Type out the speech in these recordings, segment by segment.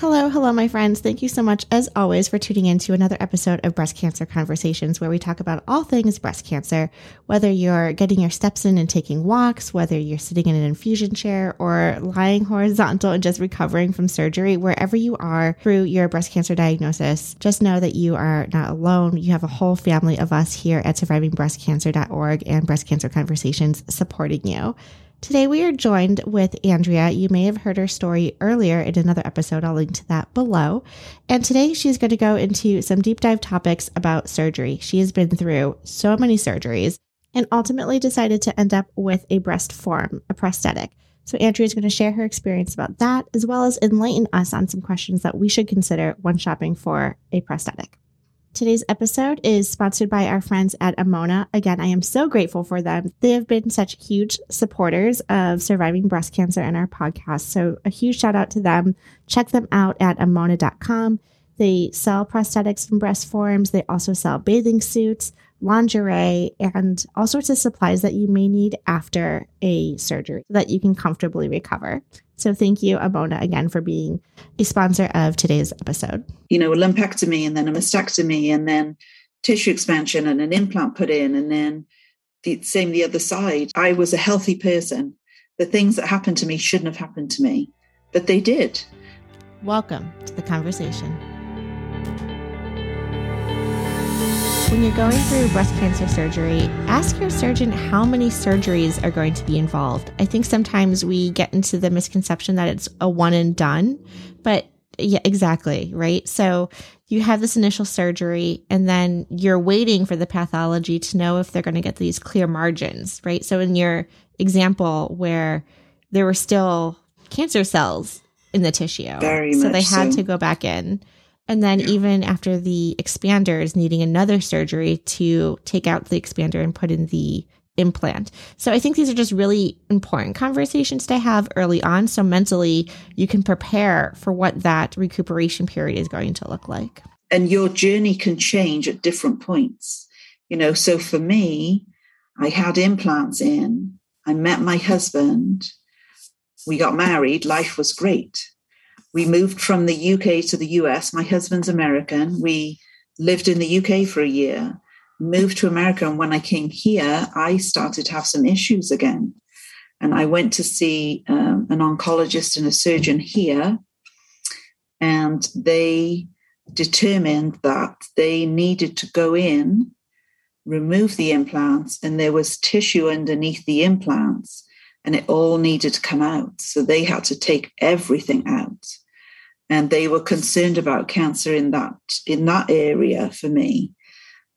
Hello, hello, my friends. Thank you so much, as always, for tuning in to another episode of Breast Cancer Conversations, where we talk about all things breast cancer, whether you're getting your steps in and taking walks, whether you're sitting in an infusion chair or lying horizontal and just recovering from surgery, wherever you are through your breast cancer diagnosis, just know that you are not alone. You have a whole family of us here at survivingbreastcancer.org and Breast Cancer Conversations supporting you. Today we are joined with Andrea. You may have heard her story earlier in another episode. I'll link to that below. And today she's going to go into some deep dive topics about surgery. She has been through so many surgeries and ultimately decided to end up with a breast form, a prosthetic. So Andrea is going to share her experience about that, as well as enlighten us on some questions that we should consider when shopping for a prosthetic. Today's episode is sponsored by our friends at Amoena. Again, I am so grateful for them. They have been such huge supporters of surviving breast cancer and our podcast. So, a huge shout out to them. Check them out at amoena.com. They sell prosthetics and breast forms. They also sell bathing suits, lingerie, and all sorts of supplies that you may need after a surgery so that you can comfortably recover. So thank you, Amoena, again for being a sponsor of today's episode. You know, a lumpectomy and then a mastectomy and then tissue expansion and an implant put in and then the same the other side. I was a healthy person. The things that happened to me shouldn't have happened to me, but they did. Welcome to the conversation. When you're going through breast cancer surgery, ask your surgeon how many surgeries are going to be involved. I think sometimes we get into the misconception that it's a one and done, but yeah, exactly, right? So you have this initial surgery and then you're waiting for the pathology to know if they're going to get these clear margins, right? So in your example where there were still cancer cells in the tissue. Very so they had so. to go back in and then, yeah. even after the expanders needing another surgery to take out the expander and put in the implant. So, I think these are just really important conversations to have early on. So, mentally, you can prepare for what that recuperation period is going to look like. And your journey can change at different points. You know, so for me, I had implants in, I met my husband, we got married, life was great we moved from the UK to the US. My husband's American. We lived in the UK for a year, moved to America. And when I came here, I started to have some issues again. And I went to see um, an oncologist and a surgeon here. And they determined that they needed to go in, remove the implants, and there was tissue underneath the implants and it all needed to come out. So they had to take everything out. And they were concerned about cancer in that in that area for me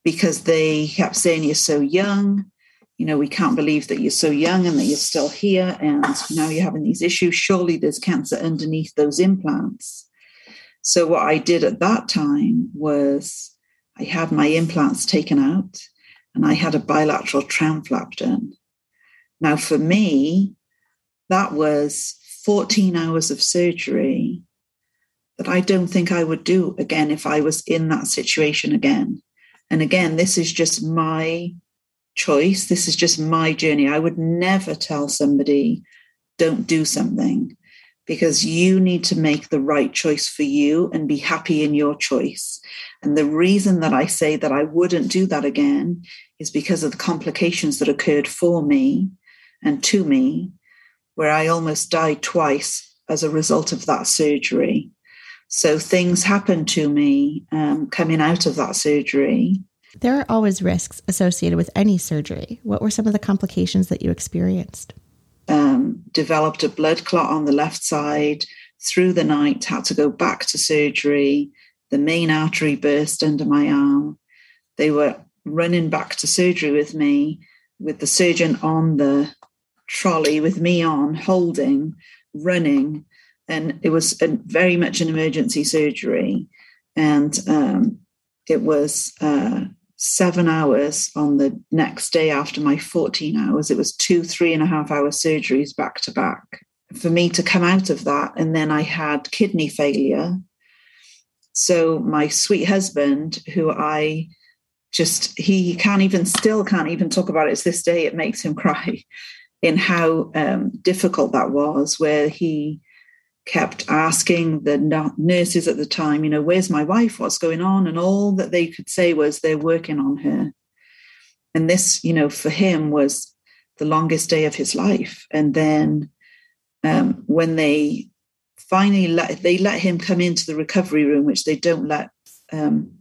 because they kept saying you're so young. You know, we can't believe that you're so young and that you're still here. And now you're having these issues. Surely there's cancer underneath those implants. So, what I did at that time was I had my implants taken out and I had a bilateral tram flap done. Now, for me, that was 14 hours of surgery that I don't think I would do again if I was in that situation again. And again, this is just my choice. This is just my journey. I would never tell somebody, don't do something because you need to make the right choice for you and be happy in your choice. And the reason that I say that I wouldn't do that again is because of the complications that occurred for me and to me, where I almost died twice as a result of that surgery. So things happened to me um, coming out of that surgery. There are always risks associated with any surgery. What were some of the complications that you experienced? Um, developed a blood clot on the left side through the night, had to go back to surgery. The main artery burst under my arm. They were running back to surgery with me, with the surgeon on the trolley with me on, holding, running. And it was a, very much an emergency surgery. And um, it was uh, seven hours on the next day after my 14 hours. It was two, three and a half hour surgeries back to back for me to come out of that. And then I had kidney failure. So my sweet husband, who I just, he, can't even, still can't even talk about it. It's this day, it makes him cry in how um, difficult that was, where he, kept asking the nurses at the time, you know, where's my wife? What's going on? And all that they could say was they're working on her. And this, you know, for him was the longest day of his life. And then um, when they finally let they let him come into the recovery room, which they don't let um,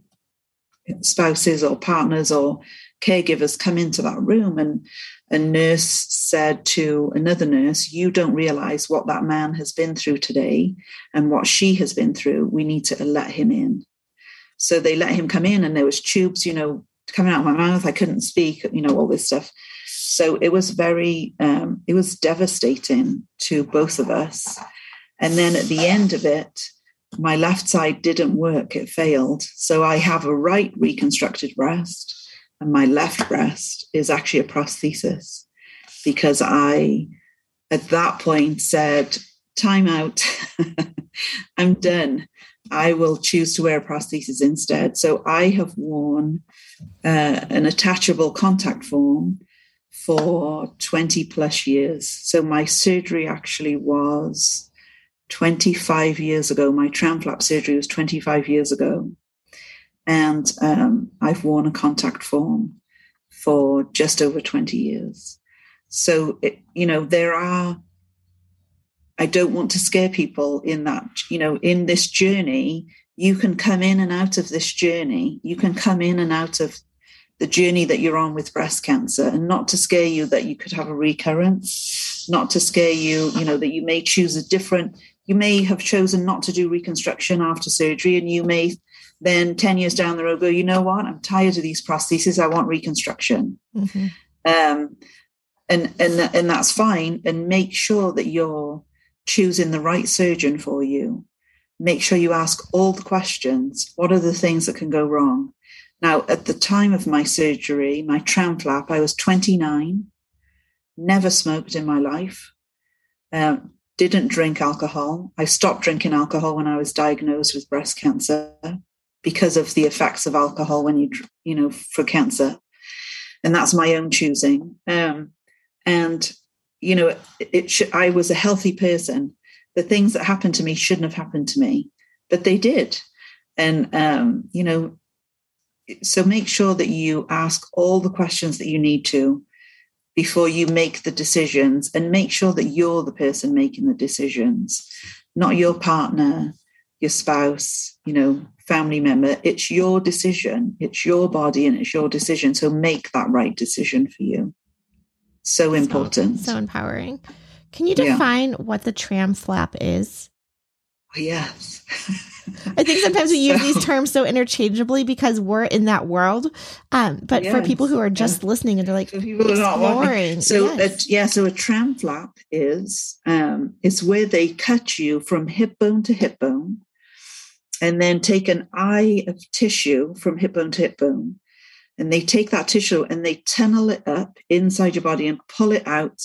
spouses or partners or caregivers come into that room, and a nurse said to another nurse, You don't realize what that man has been through today and what she has been through. We need to let him in. So they let him come in, and there was tubes, you know, coming out of my mouth. I couldn't speak, you know, all this stuff. So it was very, um, it was devastating to both of us. And then at the end of it, my left side didn't work, it failed. So I have a right reconstructed breast and my left breast is actually a prosthesis because I, at that point, said, Time out. I'm done. I will choose to wear a prosthesis instead. So I have worn uh, an attachable contact form for 20 plus years. So my surgery actually was 25 years ago. My tram flap surgery was 25 years ago and um, I've worn a contact form for just over 20 years. So, it, you know, there are, I don't want to scare people in that, you know, in this journey, you can come in and out of this journey. You can come in and out of the journey that you're on with breast cancer and not to scare you that you could have a recurrence, not to scare you, you know, that you may choose a different, you may have chosen not to do reconstruction after surgery and you may then 10 years down the road go, you know what? I'm tired of these prostheses. I want reconstruction. Mm-hmm. Um, and, and, and that's fine. And make sure that you're choosing the right surgeon for you. Make sure you ask all the questions. What are the things that can go wrong? Now, at the time of my surgery, my tram flap, I was 29, never smoked in my life, um, didn't drink alcohol. I stopped drinking alcohol when I was diagnosed with breast cancer because of the effects of alcohol when you you know for cancer. And that's my own choosing. Um, and you know it, it should, i was a healthy person. The things that happened to me shouldn't have happened to me but they did. And um, you know so make sure that you ask all the questions that you need to before you make the decisions and make sure that you're the person making the decisions not your partner your spouse you know family member. It's your decision, it's your body, and it's your decision. So make that right decision for you. So important. So, so empowering. Can you define yeah. what the tram flap is? Oh, yes. I think sometimes we use so, these terms so interchangeably because we're in that world. Um, but yes, for people who are just listening and they're like people exploring. So yes. A, yeah, so a tram flap is um, it's where they cut you from hip bone to hip bone and then take an eye of tissue from hip bone to hip bone. And they take that tissue and they tunnel it up inside your body and pull it out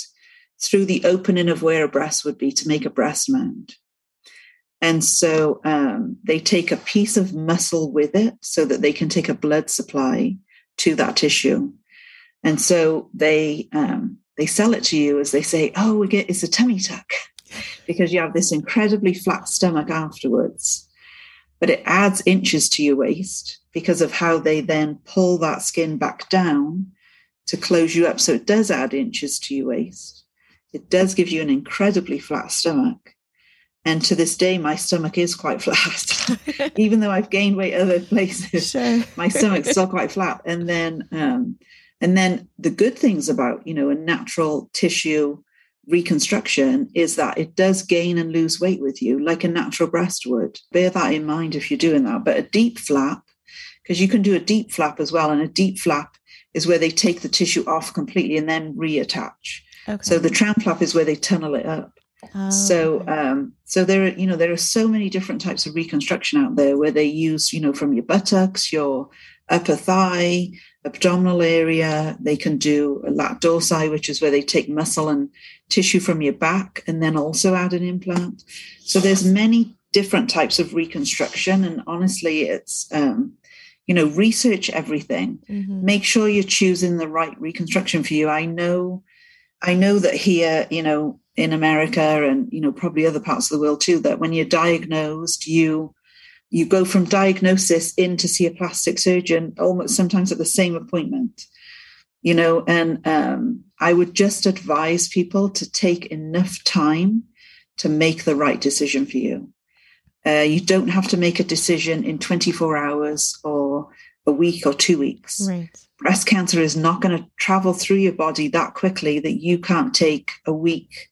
through the opening of where a breast would be to make a breast mound. And so um, they take a piece of muscle with it so that they can take a blood supply to that tissue. And so they um, they sell it to you as they say, "Oh, we get it's a tummy tuck," because you have this incredibly flat stomach afterwards but it adds inches to your waist because of how they then pull that skin back down to close you up. So it does add inches to your waist. It does give you an incredibly flat stomach. And to this day, my stomach is quite flat, even though I've gained weight other places. Sure. my stomach's still quite flat. And then, um, and then the good things about you know a natural tissue reconstruction is that it does gain and lose weight with you, like a natural breast would. Bear that in mind if you're doing that. But a DIEP flap, because you can do a DIEP flap as well, and a DIEP flap is where they take the tissue off completely and then reattach. Okay. So the tram flap is where they tunnel it up. Oh, so um, so there are you know there are so many different types of reconstruction out there where they use you know from your buttocks your upper thigh, abdominal area. They can do a lat dorsi, which is where they take muscle and tissue from your back and then also add an implant. So there's many different types of reconstruction. And honestly, it's, um, you know, research everything. Mm-hmm. Make sure you're choosing the right reconstruction for you. I know, I know that here, you know, in America and, you know, probably other parts of the world too, that when you're diagnosed, you, you go from diagnosis in to see a plastic surgeon almost sometimes at the same appointment you know and um, i would just advise people to take enough time to make the right decision for you. Uh, you don't have to make a decision in 24 hours or a week or two weeks. Right. Breast cancer is not going to travel through your body that quickly that you can't take a week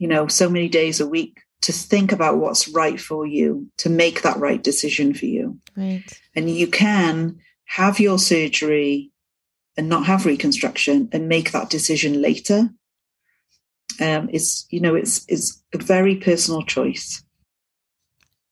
you know so many days a week to think about what's right for you, to make that right decision for you. Right. And you can have your surgery and not have reconstruction and make that decision later. Um, it's you know it's it's a very personal choice.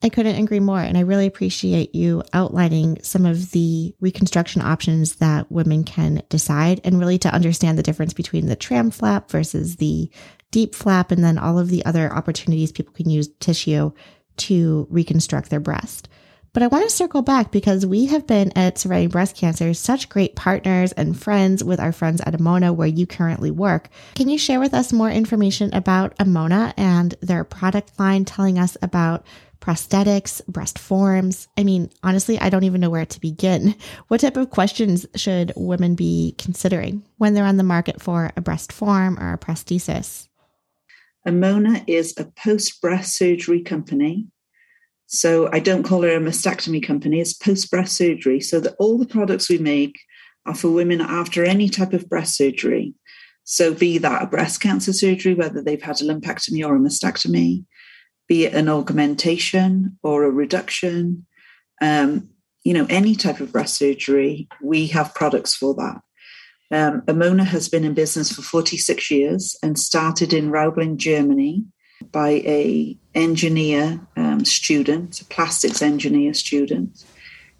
I couldn't agree more. And I really appreciate you outlining some of the reconstruction options that women can decide and really to understand the difference between the tram flap versus the DIEP flap, and then all of the other opportunities people can use tissue to reconstruct their breast. But I want to circle back because we have been at Surviving Breast Cancer such great partners and friends with our friends at Amoena, where you currently work. Can you share with us more information about Amoena and their product line, telling us about prosthetics, breast forms. I mean, honestly, I don't even know where to begin. What type of questions should women be considering when they're on the market for a breast form or a prosthesis? Amoena is a post breast surgery company. So I don't call her a mastectomy company, it's post breast surgery. So that all the products we make are for women after any type of breast surgery. So, be that a breast cancer surgery, whether they've had a lumpectomy or a mastectomy, be it an augmentation or a reduction, um, you know, any type of breast surgery, we have products for that. Um, Amoena has been in business for 46 years and started in Raubling, Germany by a engineer um, student, a plastics engineer student.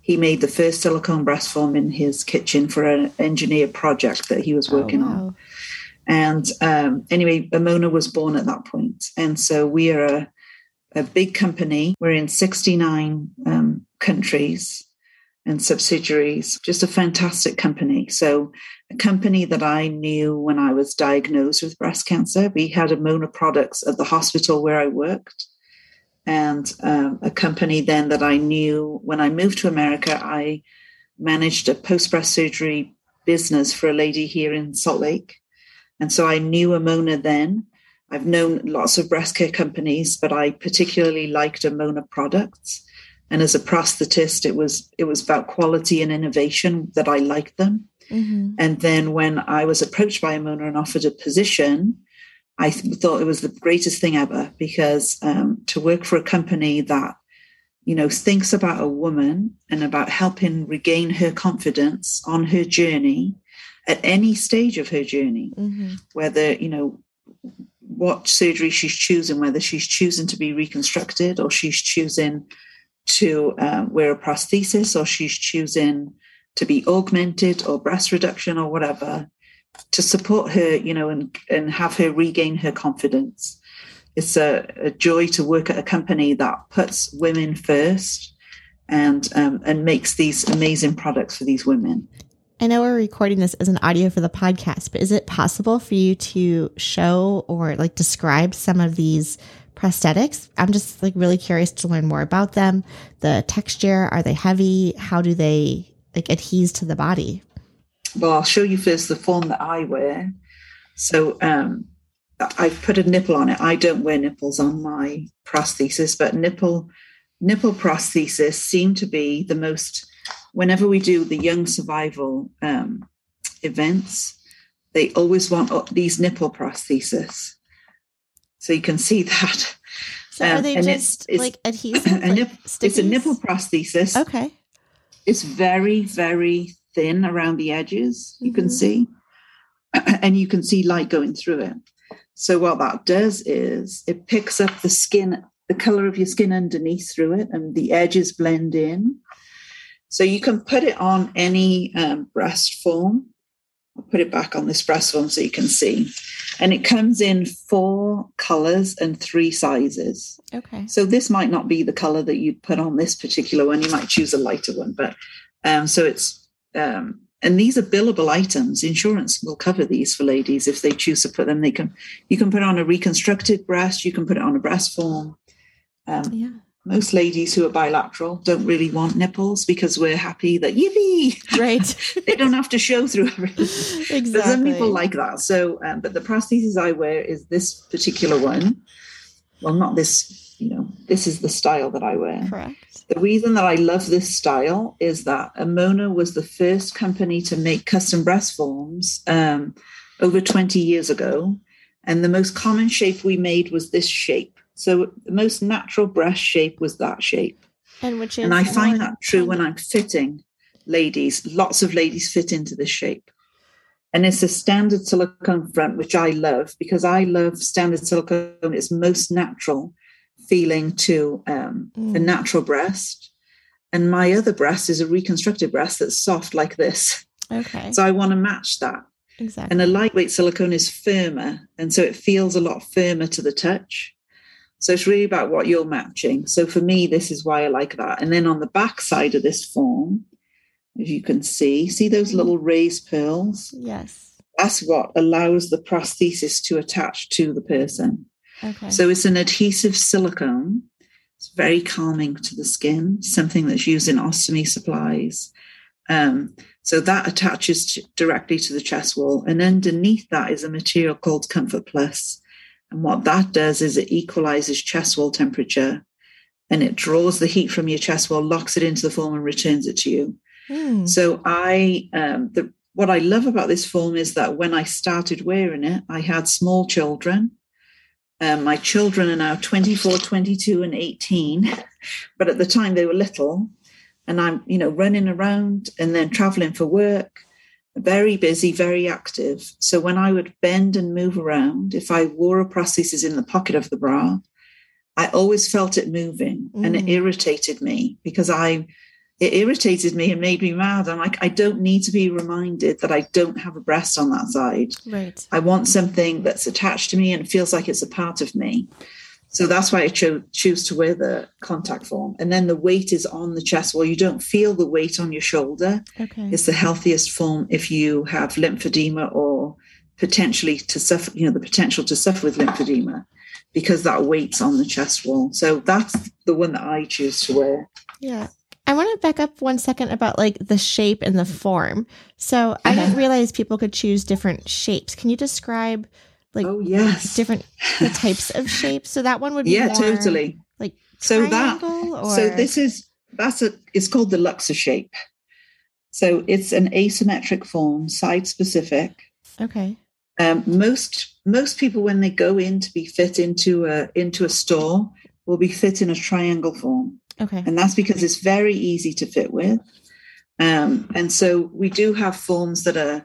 He made the first silicone breast form in his kitchen for an engineer project that he was oh, working oh, wow. on. And um, anyway, Amoena was born at that point. And so we are a a big company. We're in 69 um, countries and subsidiaries, just a fantastic company. So, a company that I knew when I was diagnosed with breast cancer. We had Amoena products at the hospital where I worked. And um, a company then that I knew when I moved to America, I managed a post breast surgery business for a lady here in Salt Lake. And so I knew Amoena then. I've known lots of breast care companies, but I particularly liked Amoena products. And as a prosthetist, it was it was about quality and innovation that I liked them. Mm-hmm. And then when I was approached by Amoena and offered a position, I th- thought it was the greatest thing ever because um, to work for a company that you know thinks about a woman and about helping regain her confidence on her journey at any stage of her journey, mm-hmm. whether you know what surgery she's choosing, whether she's choosing to be reconstructed or she's choosing to um, wear a prosthesis or she's choosing to be augmented or breast reduction or whatever to support her, you know, and, and have her regain her confidence. It's a, a joy to work at a company that puts women first and um, and makes these amazing products for these women. I know we're recording this as an audio for the podcast, but is it possible for you to show or like describe some of these prosthetics? I'm just like really curious to learn more about them. The texture, are they heavy? How do they like adhere to the body? Well, I'll show you first the form that I wear. So um, I've put a nipple on it. I don't wear nipples on my prosthesis, but nipple nipple prosthesis seem to be the most whenever we do the young survival um, events, they always want these nipple prosthesis. So you can see that. So um, are they just it's, like adhesive? A nip, it's a nipple prosthesis. Okay. It's very, very thin around the edges, you mm-hmm. can see. And you can see light going through it. So what that does is it picks up the skin, the color of your skin underneath through it, and the edges blend in So you can put it on any um, breast form. I'll put it back on this breast form so you can see. And it comes in four colors and three sizes. Okay. So this might not be the color that you'd put on this particular one. You might choose a lighter one, but um, so it's um, and these are billable items. Insurance will cover these for ladies if they choose to put them. They can you can put on a reconstructed breast. You can put it on a breast form. Um, Yeah. Most ladies who are bilateral don't really want nipples because we're happy that yippee Right. they don't have to show through everything. exactly. But some people like that. So, um, but the prosthesis I wear is this particular one. Well, not this. You know, this is the style that I wear. Correct. The reason that I love this style is that Amoena was the first company to make custom breast forms um, over 20 years ago. And the most common shape we made was this shape. So the most natural breast shape was that shape. And which is And I find that true when. I'm fitting ladies. Lots of ladies fit into this shape. And it's a standard silicone front, which I love because I love standard silicone. It's most natural feeling to um, a Mm. natural breast. And my other breast is a reconstructed breast that's soft like this. Okay. So I want to match that. exactly. And a lightweight silicone is firmer. And so it feels a lot firmer to the touch. So it's really about what you're matching. So for me, this is why I like that. And then on the back side of this form, as you can see, see those little raised pearls? yes. That's what allows the prosthesis to attach to the person. Okay. So it's an adhesive silicone. It's very calming to the skin, something that's used in ostomy supplies. Um, so that attaches to, directly to the chest wall. And underneath that is a material called Comfort Plus. And what that does is it equalizes chest wall temperature and it draws the heat from your chest wall, locks it into the form, and returns it to you. Mm. So I, um, the what I love about this form is that when I started wearing it, I had small children. Um, my children are now 24, 22, and 18, but at the time they were little, and I'm, you know, running around and then traveling for work, very busy, very active. So when I would bend and move around, if I wore a prosthesis in the pocket of the bra, I always felt it moving, and it Mm. irritated me because I it irritated me and made me mad. I'm like, I don't need to be reminded that I don't have a breast on that side. right. I want something that's attached to me and feels like it's a part of me. So that's why I cho- choose to wear the contact form. And then the weight is on the chest wall. You don't feel the weight on your shoulder. Okay. It's the healthiest form if you have lymphedema or potentially to suffer, you know, the potential to suffer with lymphedema because that weight's on the chest wall. So that's the one that I choose to wear. Yeah. I want to back up one second about like the shape and the form. So I didn't Uh-huh. realize people could choose different shapes. Can you describe like oh, yes. different the types of shapes? So that one would be yeah totally like so that or so this is that's a it's called the luxor shape so it's an asymmetric form side specific okay. um, most most people when they go in to be fit into a into a store will be fit in a triangle form Okay. and that's because it's very easy to fit with um, and so we do have forms that are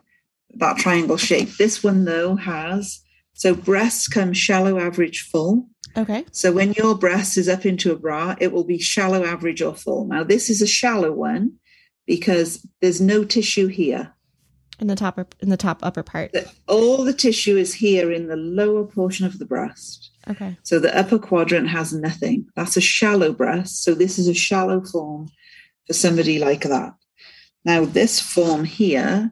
that triangle shape this one though has so breasts come shallow average full Okay. so when your breast is up into a bra, it will be shallow, average, or full. Now, this is a shallow one because there's no tissue here. In the top in the top upper part. All the tissue is here in the lower portion of the breast. Okay. So the upper quadrant has nothing. That's a shallow breast. So this is a shallow form for somebody like that. Now, this form here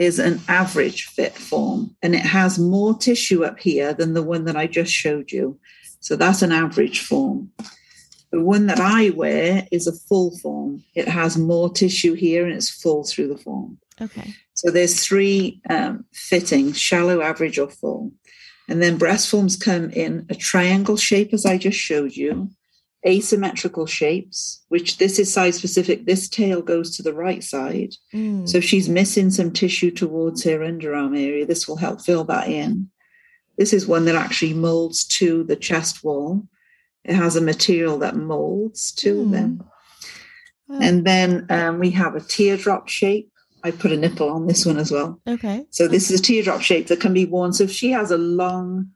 is an average fit form, and it has more tissue up here than the one that I just showed you. So that's an average form. The one that I wear is a full form. It has more tissue here and it's full through the form. Okay. So there's three um, fittings: shallow, average, or full. And then breast forms come in a triangle shape, as I just showed you, asymmetrical shapes, which this is size specific. This tail goes to the right side. Mm. So if she's missing some tissue towards her underarm area, this will help fill that in. This is one that actually molds to the chest wall. It has a material that molds to Hmm. them. Oh, And then um, we have a teardrop shape. I put a nipple on this one as well. okay. So this is a teardrop shape that can be worn. So if she has a long,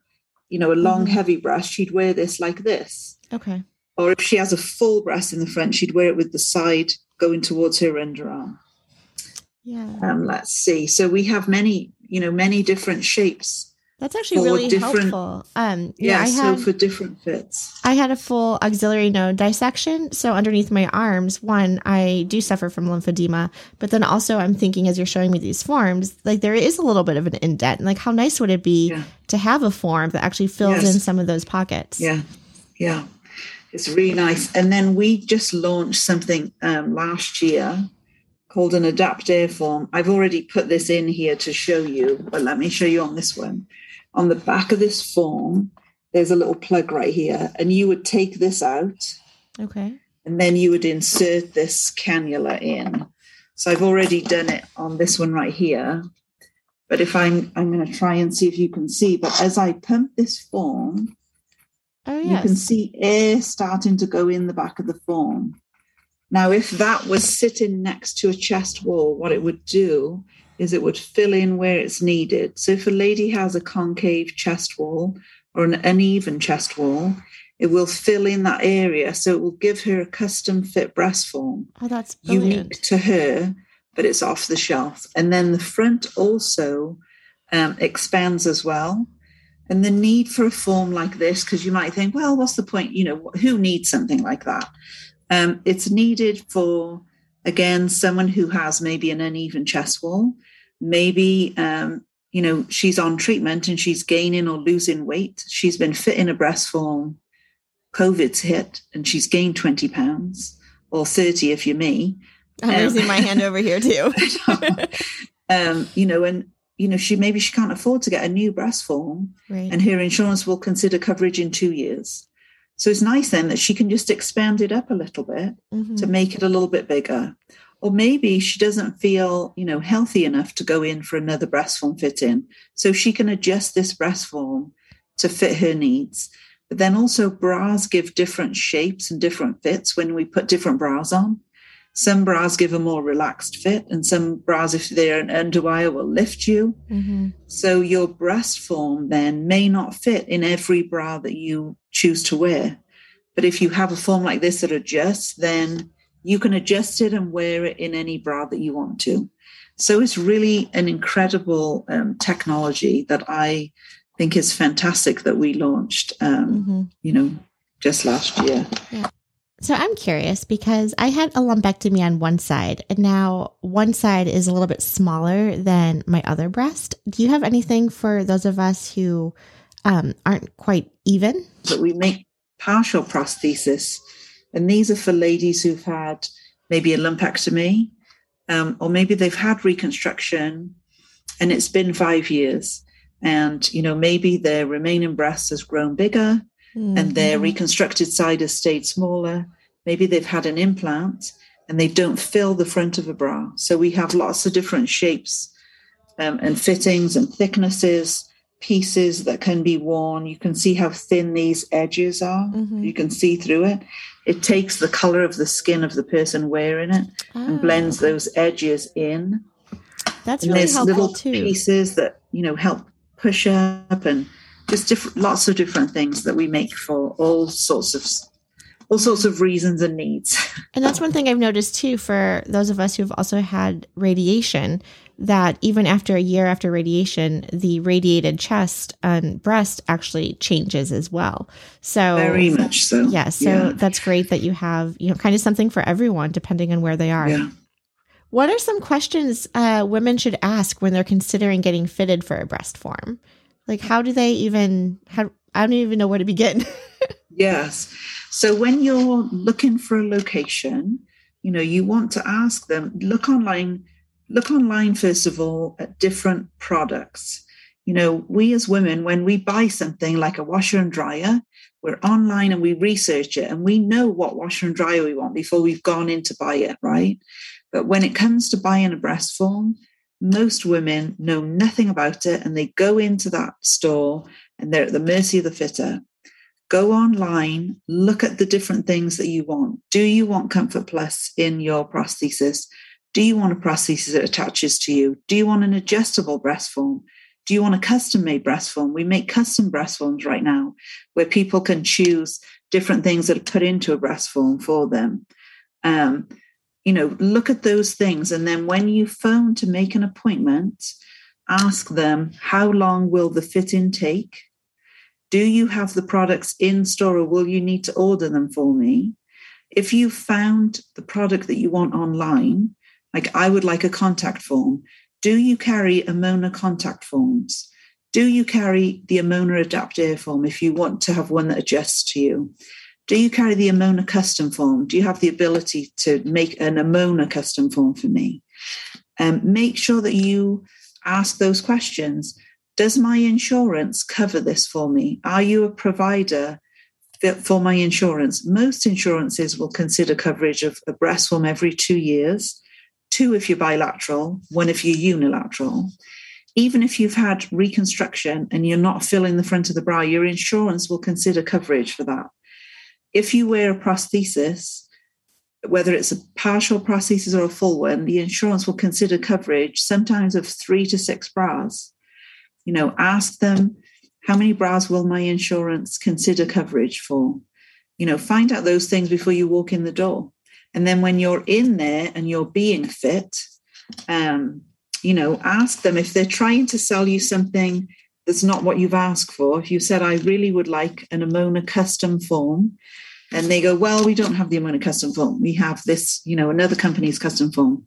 you know, a long, Mhm. heavy breast, she'd wear this like this. Okay. Or if she has a full breast in the front, she'd wear it with the side going towards her underarm. Yeah. Um, let's see. So we have many, you know, many different shapes. That's actually really helpful. Um, yeah, I had, so for different fits. I had a full axillary node dissection. So underneath my arms, one, I do suffer from lymphedema, but then also I'm thinking as you're showing me these forms, like there is a little bit of an indent. And like how nice would it be yeah. to have a form that actually fills yes. in some of those pockets? Yeah. Yeah. It's really nice. And then we just launched something um, last year called an Adapt-Air form. I've already put this in here to show you, but let me show you on this one. On the back of this form, there's a little plug right here, and you would take this out. Okay. And then you would insert this cannula in. So I've already done it on this one right here. But if I'm I'm going to try and see if you can see, but as I pump this form, oh, yes. you can see air starting to go in the back of the form. Now, if that was sitting next to a chest wall, what it would do is it would fill in where it's needed. So if a lady has a concave chest wall or an uneven chest wall, it will fill in that area. So it will give her a custom fit breast form. Oh, that's brilliant. unique to her, but it's off the shelf. And then the front also um, expands as well. And the need for a form like this, because you might think, well, what's the point? You know, who needs something like that? Um, it's needed for, again, someone who has maybe an uneven chest wall. Maybe, um, you know, she's on treatment and she's gaining or losing weight. She's been fit in a breast form. COVID's hit and she's gained 20 pounds or 30 if you're me. I'm um, raising my hand over here too. um, you know, and you know, she maybe she can't afford to get a new breast form, right. and her insurance will consider coverage in two years. So it's nice then that she can just expand it up a little bit mm-hmm. to make it a little bit bigger. Or maybe she doesn't feel, you know, healthy enough to go in for another breast form fit in. So she can adjust this breast form to fit her needs. But then also bras give different shapes and different fits when we put different bras on. Some bras give a more relaxed fit, and some bras, if they're an underwire, will lift you. Mm-hmm. So your breast form then may not fit in every bra that you choose to wear. But if you have a form like this that adjusts, then you can adjust it and wear it in any bra that you want to. So it's really an incredible um, technology that I think is fantastic that we launched, um, mm-hmm. you know, just last year. Yeah. So I'm curious because I had a lumpectomy on one side, and now one side is a little bit smaller than my other breast. Do you have anything for those of us who um, aren't quite even? But we make partial prosthesis, and these are for ladies who've had maybe a lumpectomy, um, or maybe they've had reconstruction, and it's been five years, and you know maybe their remaining breast has grown bigger mm-hmm. and their reconstructed side has stayed smaller. Maybe they've had an implant and they don't fill the front of a bra. So we have lots of different shapes um, and fittings and thicknesses, pieces that can be worn. You can see how thin these edges are. Mm-hmm. You can see through it. It takes the color of the skin of the person wearing it oh. and blends ah. those edges in. That's and really there's helpful little too. pieces that you know help push up and just different, lots of different things that we make for all sorts of all sorts of reasons and needs. And that's one thing I've noticed too for those of us who've also had radiation that even after a year after radiation, the radiated chest and breast actually changes as well. So very much so. Yeah. So yeah. that's great that you have, you know, kind of something for everyone depending on where they are. Yeah. What are some questions uh, women should ask when they're considering getting fitted for a breast form? Like, how do they even? How I don't even know where to begin. yes. So when you're looking for a location, you know, you want to ask them. Look online. Look online first of all at different products. You know, we as women, when we buy something like a washer and dryer, we're online and we research it and we know what washer and dryer we want before we've gone in to buy it, right? But when it comes to buying a breast form, most women know nothing about it and they go into that store and they're at the mercy of the fitter. Go online, look at the different things that you want. Do you want Comfort Plus in your prosthesis? Do you want a prosthesis that attaches to you? Do you want an adjustable breast form? Do you want a custom made breast form? We make custom breast forms right now where people can choose different things that are put into a breast form for them. Um, you know, look at those things. And then when you phone to make an appointment, ask them, how long will the fit in take? Do you have the products in store or will you need to order them for me? If you found the product that you want online, like I would like a contact form, do you carry Amoena contact forms? Do you carry the Amoena Air form if you want to have one that adjusts to you? Do you carry the Amoena custom form? Do you have the ability to make an Amoena custom form for me? Um, make sure that you ask those questions. Does my insurance cover this for me? Are you a provider for my insurance? Most insurances will consider coverage of a breast form every two years, two if you're bilateral, one if you're unilateral. Even if you've had reconstruction and you're not filling the front of the bra, your insurance will consider coverage for that if you wear a prosthesis, whether it's a partial prosthesis or a full one, the insurance will consider coverage sometimes of three to six bras. You know, ask them how many bras will my insurance consider coverage for? You know, find out those things before you walk in the door. And then when you're in there and you're being fit, um, you know, ask them if they're trying to sell you something that's not what you've asked for. If you said, I really would like an Amoena custom form, and they go, well, we don't have the Amoena custom form. We have this, you know, another company's custom form.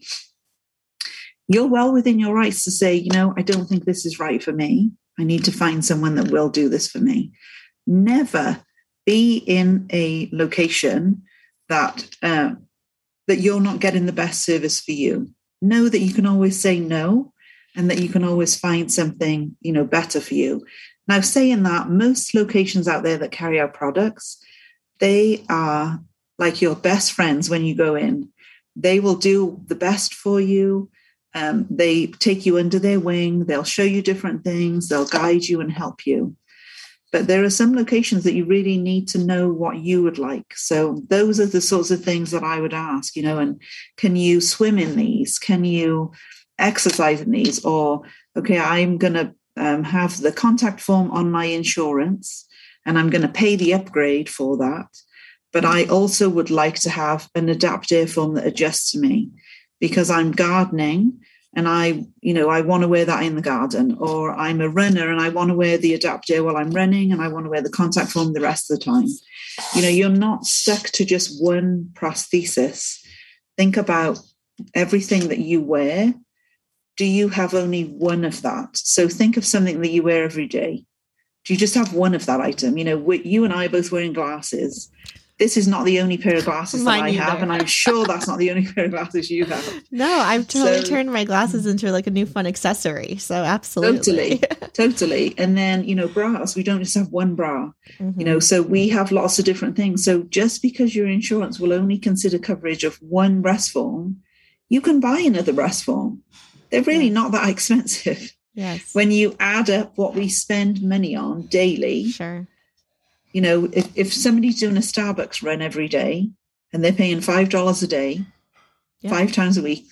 You're well within your rights to say, you know, I don't think this is right for me. I need to find someone that will do this for me. Never be in a location that uh, that you're not getting the best service for you. Know that you can always say no, and that you can always find something you know better for you. Now, saying that, most locations out there that carry our products they are like your best friends when you go in. They will do the best for you. Um, they take you under their wing. They'll show you different things. They'll guide you and help you. But there are some locations that you really need to know what you would like. So those are the sorts of things that I would ask, you know, and can you swim in these? Can you exercise in these? Or, okay, I'm going to um, have the contact form on my insurance and I'm going to pay the upgrade for that. But I also would like to have an Adapt Air form that adjusts to me because I'm gardening and I, you know, I want to wear that in the garden, or I'm a runner and I want to wear the Adapt Air while I'm running and I want to wear the contact form the rest of the time. You know, you're not stuck to just one prosthesis. Think about everything that you wear. Do you have only one of that? So think of something that you wear every day do you just have one of that item? You know, you and I are both wearing glasses. This is not the only pair of glasses that I have, and I'm sure that's not the only pair of glasses you have. No, I've totally so, turned my glasses into like a new fun accessory. So absolutely, totally, totally. And then you know, bras. We don't just have one bra. Mm-hmm. You know, so we have lots of different things. So just because your insurance will only consider coverage of one breast form, you can buy another breast form. They're really not that expensive. Yes. When you add up what we spend money on daily, sure. You know, if, if somebody's doing a Starbucks run every day and they're paying five dollars a day, yeah. five times a week,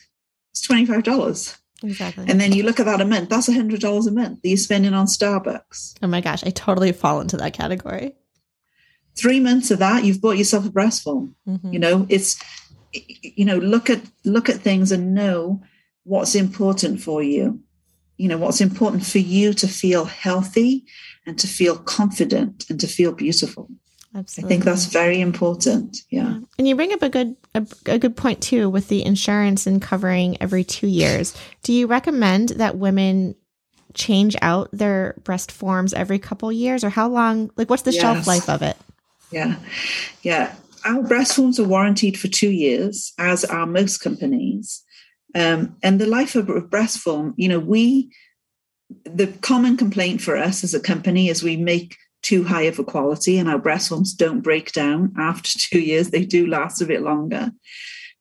it's twenty five dollars. Exactly. And then you look at that a month, that's a hundred dollars a month that you're spending on Starbucks. Oh my gosh, I totally fall into that category. Three months of that, you've bought yourself a breast form. Mm-hmm. You know, it's you know, look at look at things and know what's important for you you know what's important for you to feel healthy and to feel confident and to feel beautiful Absolutely. I think that's very important. Yeah. And you bring up a good a, a, good point too with the insurance and covering every 2 years. Do you recommend that women change out their breast forms every couple years or how long like what's the yes. shelf life of it? Yeah. Yeah. Our breast forms are warranted for 2 years as are most companies. Um, and the life of breast form, you know, we, the common complaint for us as a company is we make too high of a quality and our breast forms don't break down after two years. They do last a bit longer.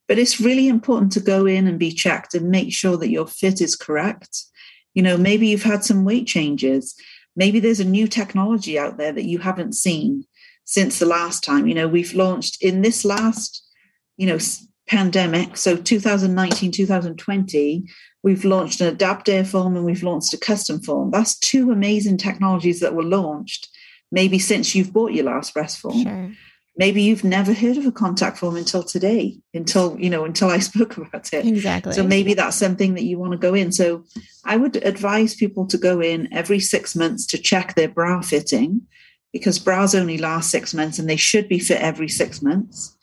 But it's really important to go in and be checked and make sure that your fit is correct. You know, maybe you've had some weight changes. Maybe there's a new technology out there that you haven't seen since the last time. You know, we've launched in this last, you know, pandemic, so 2019, 2020, we've launched an adapt air form and we've launched a custom form. That's two amazing technologies that were launched maybe since you've bought your last breast form. Sure. maybe you've never heard of a contact form until today until you know until i spoke about it exactly so maybe that's something that you want to go in so i would advise people to go in every six months to check their bra fitting because bras only last six months and they should be fit every six months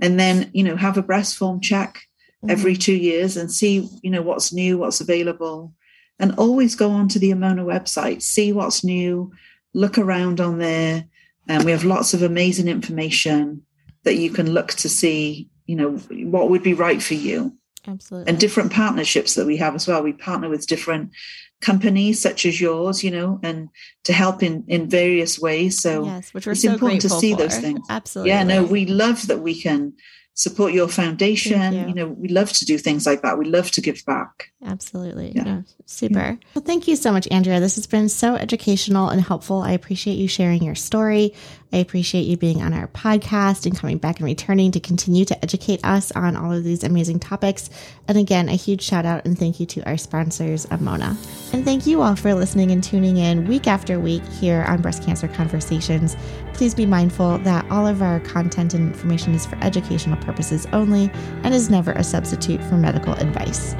and then you know have a breast form check mm-hmm. every two years and see you know what's new what's available. And always go on to the Amoena website see what's new look around on there. And we have lots of amazing information that you can look to see you know what would be right for you. Absolutely. and different partnerships that we have as well. We partner with different companies such as yours you know and to help in in various ways. So yes which we're it's so important to see for. those things. Absolutely. Yeah no we love that we can support your foundation. You. you. know, we love to do things like that. We love to give back. Absolutely. Yeah. No, super. Yeah. Well, thank you so much, Andrea. This has been so educational and helpful. I appreciate you sharing your story. I appreciate you being on our podcast and coming back and returning to continue to educate us on all of these amazing topics. And again, a huge shout out and thank you to our sponsors, Amoena. And thank you all for listening and tuning in week after week here on Breast Cancer Conversations. Please be mindful that all of our content and information is for educational purposes only and is never a substitute for medical advice.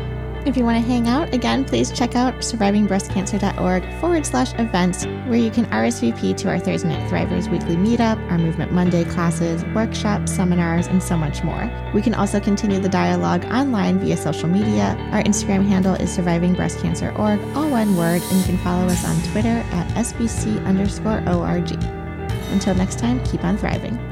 If you want to hang out, again, please check out survivingbreastcancer.org forward slash events, where you can RSVP to our Thursday Night Thrivers weekly meetup, our Movement Monday classes, workshops, seminars, and so much more. We can also continue the dialogue online via social media. Our Instagram handle is survivingbreastcancer.org, all one word, and you can follow us on Twitter at SBC underscore ORG. Until next time, keep on thriving.